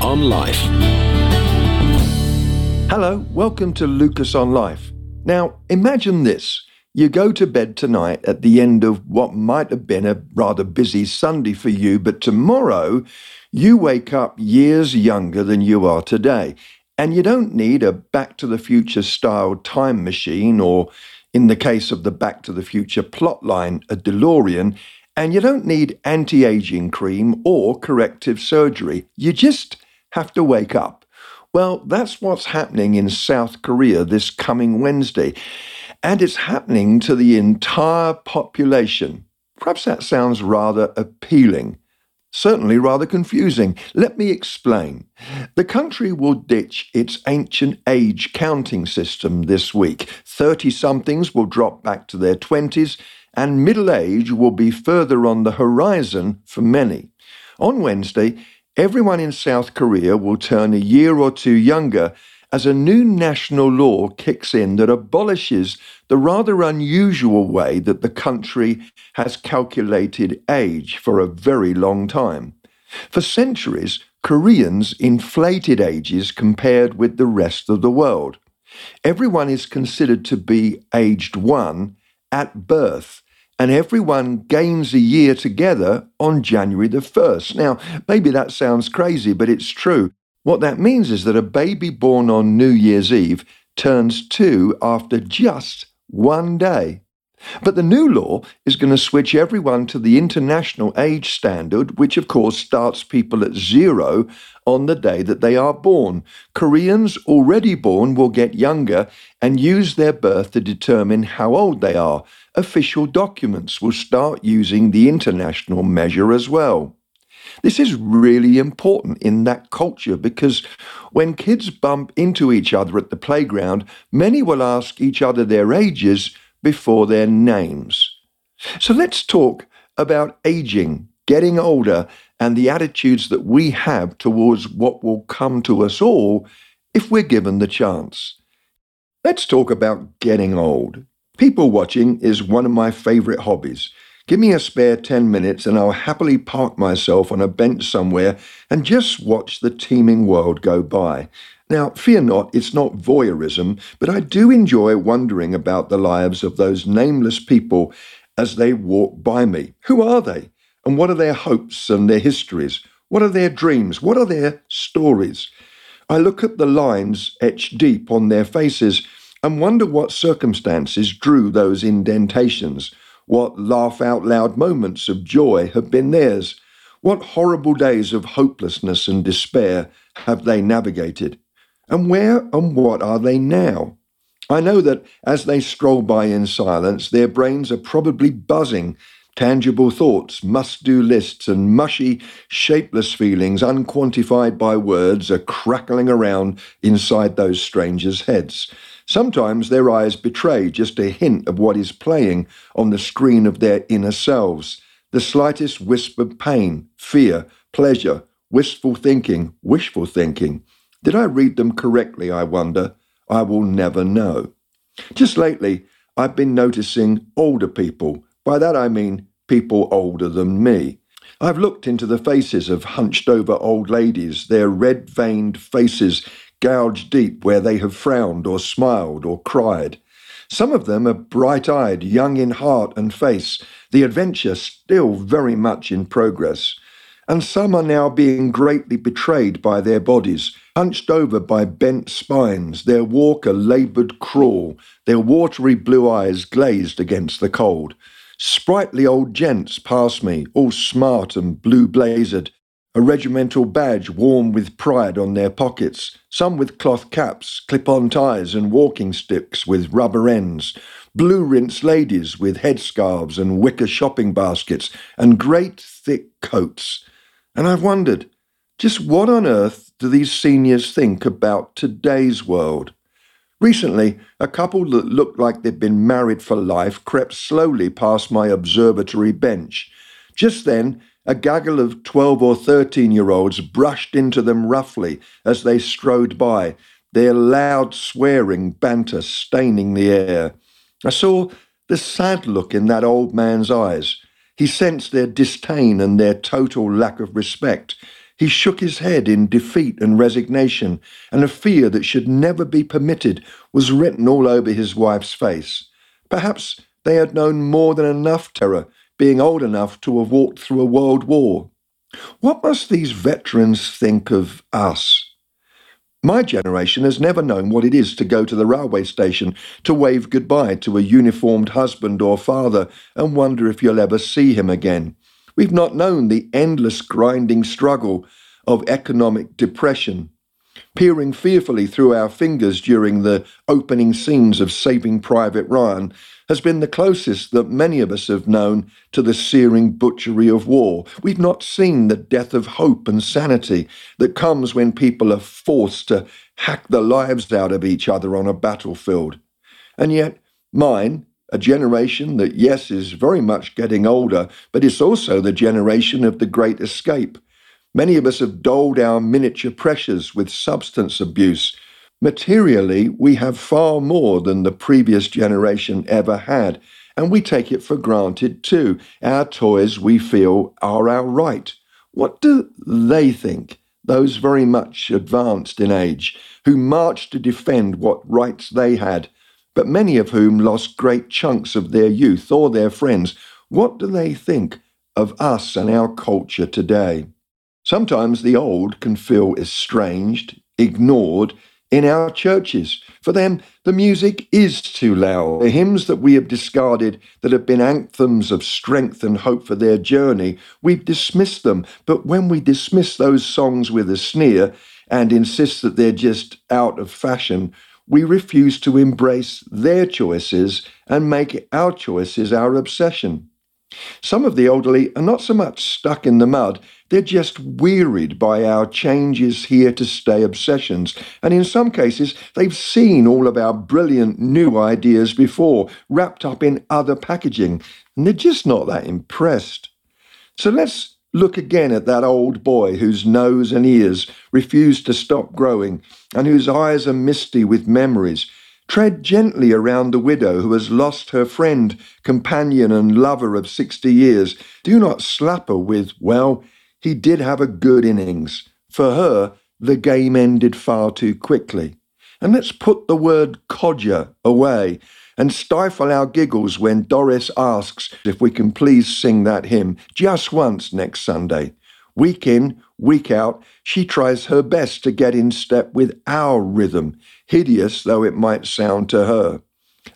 on Life. Hello, welcome to Lucas on Life. Now, imagine this. You go to bed tonight at the end of what might have been a rather busy Sunday for you, but tomorrow you wake up years younger than you are today. And you don't need a Back to the Future style time machine, or in the case of the Back to the Future plotline, a DeLorean. And you don't need anti aging cream or corrective surgery. You just have to wake up. Well, that's what's happening in South Korea this coming Wednesday. And it's happening to the entire population. Perhaps that sounds rather appealing certainly rather confusing. Let me explain. The country will ditch its ancient age counting system this week. 30 somethings will drop back to their 20s, and middle age will be further on the horizon for many. On Wednesday, everyone in South Korea will turn a year or two younger as a new national law kicks in that abolishes the rather unusual way that the country has calculated age for a very long time. For centuries, Koreans inflated ages compared with the rest of the world. Everyone is considered to be aged one at birth, and everyone gains a year together on January the 1st. Now, maybe that sounds crazy, but it's true. What that means is that a baby born on New Year's Eve turns two after just one day. But the new law is going to switch everyone to the international age standard, which of course starts people at zero on the day that they are born. Koreans already born will get younger and use their birth to determine how old they are. Official documents will start using the international measure as well. This is really important in that culture because when kids bump into each other at the playground, many will ask each other their ages before their names. So let's talk about aging, getting older, and the attitudes that we have towards what will come to us all if we're given the chance. Let's talk about getting old. People watching is one of my favorite hobbies. Give me a spare 10 minutes and I'll happily park myself on a bench somewhere and just watch the teeming world go by. Now, fear not, it's not voyeurism, but I do enjoy wondering about the lives of those nameless people as they walk by me. Who are they? And what are their hopes and their histories? What are their dreams? What are their stories? I look at the lines etched deep on their faces and wonder what circumstances drew those indentations. What laugh out loud moments of joy have been theirs? What horrible days of hopelessness and despair have they navigated? And where and what are they now? I know that as they stroll by in silence, their brains are probably buzzing. Tangible thoughts, must do lists, and mushy, shapeless feelings, unquantified by words, are crackling around inside those strangers' heads. Sometimes their eyes betray just a hint of what is playing on the screen of their inner selves. The slightest wisp of pain, fear, pleasure, wistful thinking, wishful thinking. Did I read them correctly, I wonder? I will never know. Just lately, I've been noticing older people. By that I mean people older than me. I've looked into the faces of hunched over old ladies, their red veined faces gouged deep where they have frowned or smiled or cried. Some of them are bright eyed, young in heart and face, the adventure still very much in progress. And some are now being greatly betrayed by their bodies, hunched over by bent spines, their walk a laboured crawl, their watery blue eyes glazed against the cold. Sprightly old gents pass me, all smart and blue blazered, a regimental badge worn with pride on their pockets, some with cloth caps, clip on ties, and walking sticks with rubber ends, blue rinsed ladies with headscarves and wicker shopping baskets, and great thick coats. And I've wondered, just what on earth do these seniors think about today's world? Recently, a couple that looked like they'd been married for life crept slowly past my observatory bench. Just then, a gaggle of 12 or 13 year olds brushed into them roughly as they strode by, their loud swearing banter staining the air. I saw the sad look in that old man's eyes. He sensed their disdain and their total lack of respect. He shook his head in defeat and resignation, and a fear that should never be permitted was written all over his wife's face. Perhaps they had known more than enough terror, being old enough to have walked through a world war. What must these veterans think of us? My generation has never known what it is to go to the railway station to wave goodbye to a uniformed husband or father and wonder if you'll ever see him again. We've not known the endless grinding struggle of economic depression, peering fearfully through our fingers during the opening scenes of Saving Private Ryan has been the closest that many of us have known to the searing butchery of war. We've not seen the death of hope and sanity that comes when people are forced to hack the lives out of each other on a battlefield. And yet, mine, a generation that, yes, is very much getting older, but it's also the generation of the Great Escape. Many of us have doled our miniature pressures with substance abuse. Materially, we have far more than the previous generation ever had, and we take it for granted too. Our toys, we feel, are our right. What do they think, those very much advanced in age, who marched to defend what rights they had? but many of whom lost great chunks of their youth or their friends. What do they think of us and our culture today? Sometimes the old can feel estranged, ignored in our churches. For them, the music is too loud. The hymns that we have discarded that have been anthems of strength and hope for their journey, we've dismissed them. But when we dismiss those songs with a sneer and insist that they're just out of fashion, we refuse to embrace their choices and make our choices our obsession. Some of the elderly are not so much stuck in the mud, they're just wearied by our changes here to stay obsessions. And in some cases, they've seen all of our brilliant new ideas before, wrapped up in other packaging, and they're just not that impressed. So let's Look again at that old boy whose nose and ears refuse to stop growing and whose eyes are misty with memories. Tread gently around the widow who has lost her friend, companion, and lover of sixty years. Do not slap her with, well, he did have a good innings. For her, the game ended far too quickly. And let's put the word codger away and stifle our giggles when Doris asks if we can please sing that hymn just once next Sunday. Week in, week out, she tries her best to get in step with our rhythm, hideous though it might sound to her.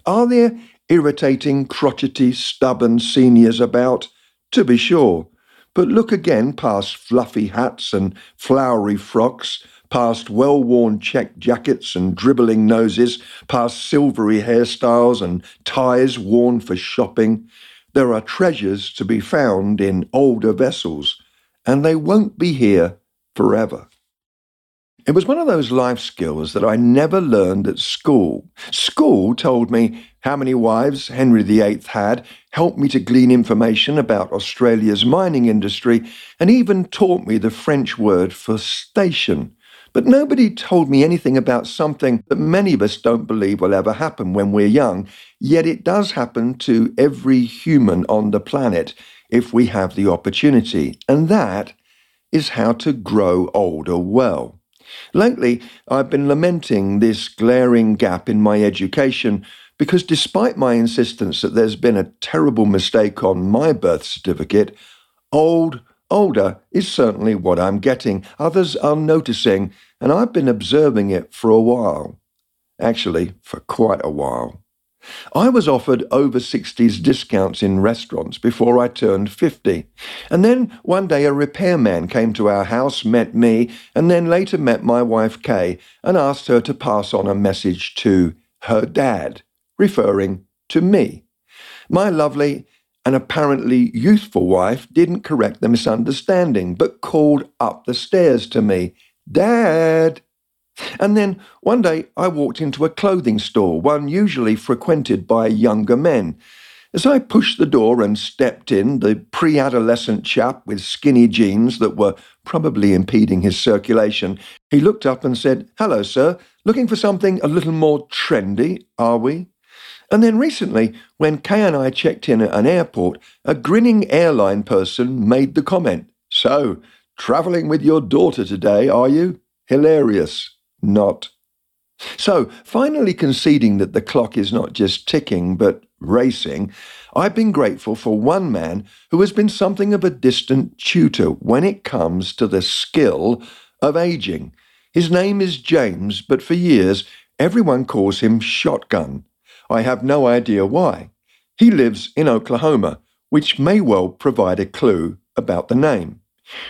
Are there irritating, crotchety, stubborn seniors about? To be sure. But look again past fluffy hats and flowery frocks, past well worn check jackets and dribbling noses, past silvery hairstyles and ties worn for shopping, there are treasures to be found in older vessels, and they won't be here forever. It was one of those life skills that I never learned at school. School told me how many wives Henry VIII had, helped me to glean information about Australia's mining industry, and even taught me the French word for station. But nobody told me anything about something that many of us don't believe will ever happen when we're young, yet it does happen to every human on the planet if we have the opportunity, and that is how to grow older well. Lately, I've been lamenting this glaring gap in my education because despite my insistence that there's been a terrible mistake on my birth certificate, old Older is certainly what I'm getting. Others are noticing, and I've been observing it for a while. Actually, for quite a while. I was offered over 60s discounts in restaurants before I turned 50. And then one day a repairman came to our house, met me, and then later met my wife Kay and asked her to pass on a message to her dad, referring to me. My lovely and apparently youthful wife didn't correct the misunderstanding, but called up the stairs to me, Dad! And then one day I walked into a clothing store, one usually frequented by younger men. As I pushed the door and stepped in, the pre adolescent chap with skinny jeans that were probably impeding his circulation, he looked up and said, Hello, sir. Looking for something a little more trendy, are we? And then recently, when Kay and I checked in at an airport, a grinning airline person made the comment So, travelling with your daughter today, are you? Hilarious. Not. So, finally conceding that the clock is not just ticking, but racing, I've been grateful for one man who has been something of a distant tutor when it comes to the skill of aging. His name is James, but for years everyone calls him Shotgun. I have no idea why. He lives in Oklahoma, which may well provide a clue about the name.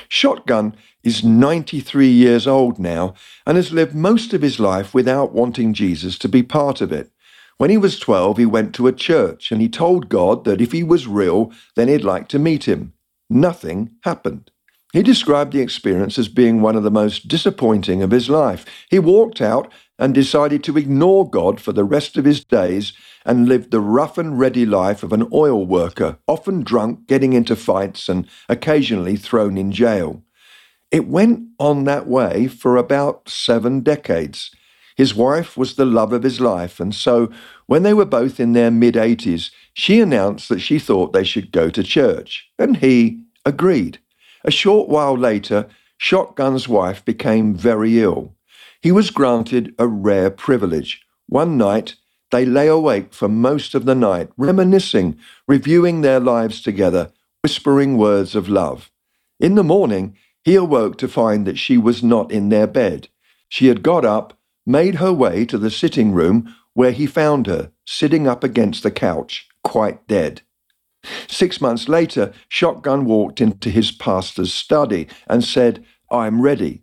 Shotgun is 93 years old now and has lived most of his life without wanting Jesus to be part of it. When he was 12, he went to a church and he told God that if he was real, then he'd like to meet him. Nothing happened. He described the experience as being one of the most disappointing of his life. He walked out and decided to ignore God for the rest of his days and lived the rough and ready life of an oil worker, often drunk, getting into fights, and occasionally thrown in jail. It went on that way for about seven decades. His wife was the love of his life, and so when they were both in their mid 80s, she announced that she thought they should go to church, and he agreed. A short while later, Shotgun's wife became very ill. He was granted a rare privilege. One night, they lay awake for most of the night, reminiscing, reviewing their lives together, whispering words of love. In the morning, he awoke to find that she was not in their bed. She had got up, made her way to the sitting room, where he found her, sitting up against the couch, quite dead. Six months later, Shotgun walked into his pastor's study and said, I'm ready.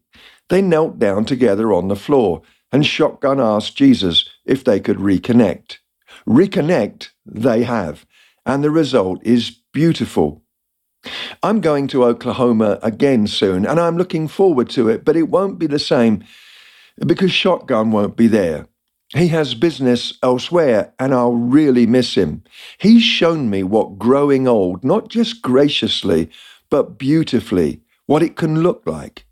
They knelt down together on the floor, and Shotgun asked Jesus if they could reconnect. Reconnect they have, and the result is beautiful. I'm going to Oklahoma again soon, and I'm looking forward to it, but it won't be the same because Shotgun won't be there. He has business elsewhere, and I'll really miss him. He's shown me what growing old, not just graciously, but beautifully, what it can look like.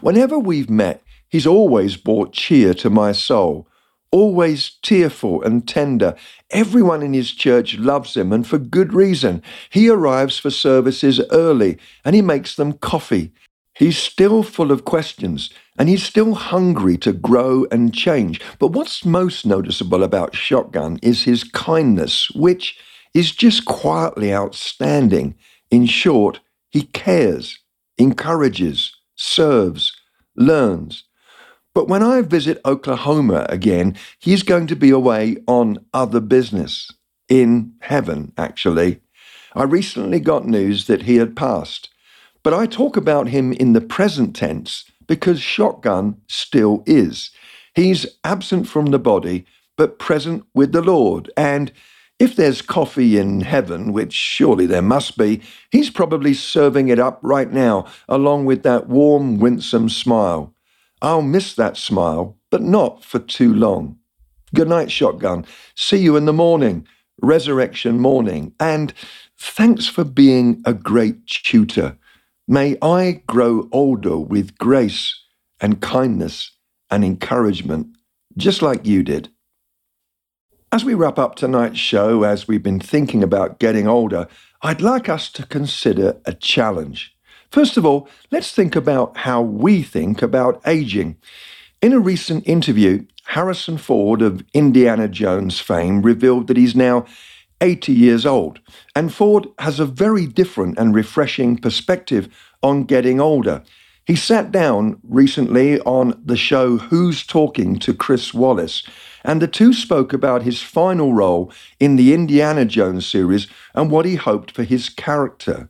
Whenever we've met, he's always brought cheer to my soul, always tearful and tender. Everyone in his church loves him, and for good reason. He arrives for services early, and he makes them coffee. He's still full of questions and he's still hungry to grow and change. But what's most noticeable about Shotgun is his kindness, which is just quietly outstanding. In short, he cares, encourages, serves, learns. But when I visit Oklahoma again, he's going to be away on other business. In heaven, actually. I recently got news that he had passed. But I talk about him in the present tense because Shotgun still is. He's absent from the body, but present with the Lord. And if there's coffee in heaven, which surely there must be, he's probably serving it up right now, along with that warm, winsome smile. I'll miss that smile, but not for too long. Good night, Shotgun. See you in the morning, resurrection morning. And thanks for being a great tutor. May I grow older with grace and kindness and encouragement, just like you did. As we wrap up tonight's show, as we've been thinking about getting older, I'd like us to consider a challenge. First of all, let's think about how we think about aging. In a recent interview, Harrison Ford of Indiana Jones fame revealed that he's now 80 years old. And Ford has a very different and refreshing perspective on getting older. He sat down recently on the show Who's Talking to Chris Wallace, and the two spoke about his final role in the Indiana Jones series and what he hoped for his character.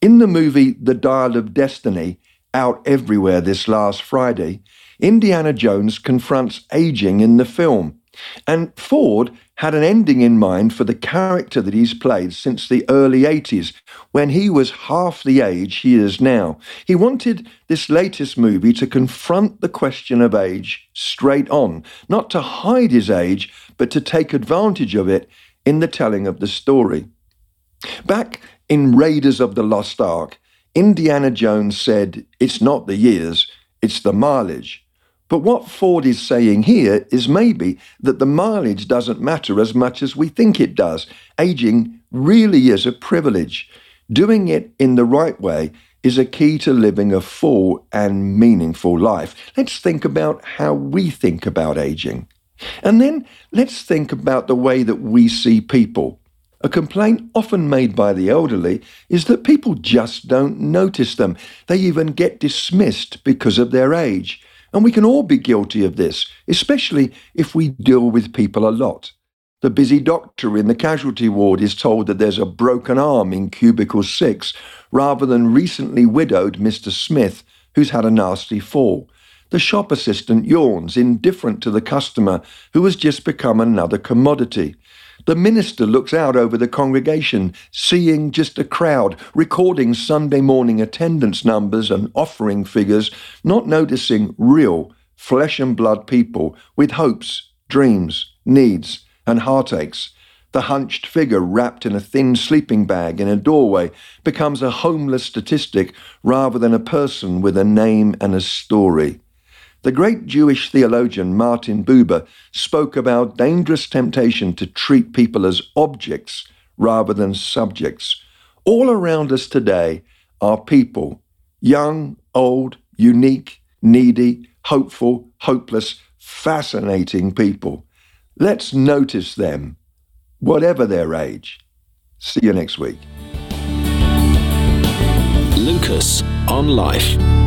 In the movie The Dial of Destiny, out everywhere this last Friday, Indiana Jones confronts aging in the film. And Ford had an ending in mind for the character that he's played since the early 80s, when he was half the age he is now. He wanted this latest movie to confront the question of age straight on, not to hide his age, but to take advantage of it in the telling of the story. Back in Raiders of the Lost Ark, Indiana Jones said, It's not the years, it's the mileage. But what Ford is saying here is maybe that the mileage doesn't matter as much as we think it does. Aging really is a privilege. Doing it in the right way is a key to living a full and meaningful life. Let's think about how we think about aging. And then let's think about the way that we see people. A complaint often made by the elderly is that people just don't notice them. They even get dismissed because of their age. And we can all be guilty of this, especially if we deal with people a lot. The busy doctor in the casualty ward is told that there's a broken arm in cubicle 6, rather than recently widowed Mr. Smith, who's had a nasty fall. The shop assistant yawns, indifferent to the customer, who has just become another commodity. The minister looks out over the congregation, seeing just a crowd, recording Sunday morning attendance numbers and offering figures, not noticing real, flesh and blood people with hopes, dreams, needs, and heartaches. The hunched figure wrapped in a thin sleeping bag in a doorway becomes a homeless statistic rather than a person with a name and a story. The great Jewish theologian Martin Buber spoke about dangerous temptation to treat people as objects rather than subjects. All around us today are people, young, old, unique, needy, hopeful, hopeless, fascinating people. Let's notice them, whatever their age. See you next week. Lucas on Life.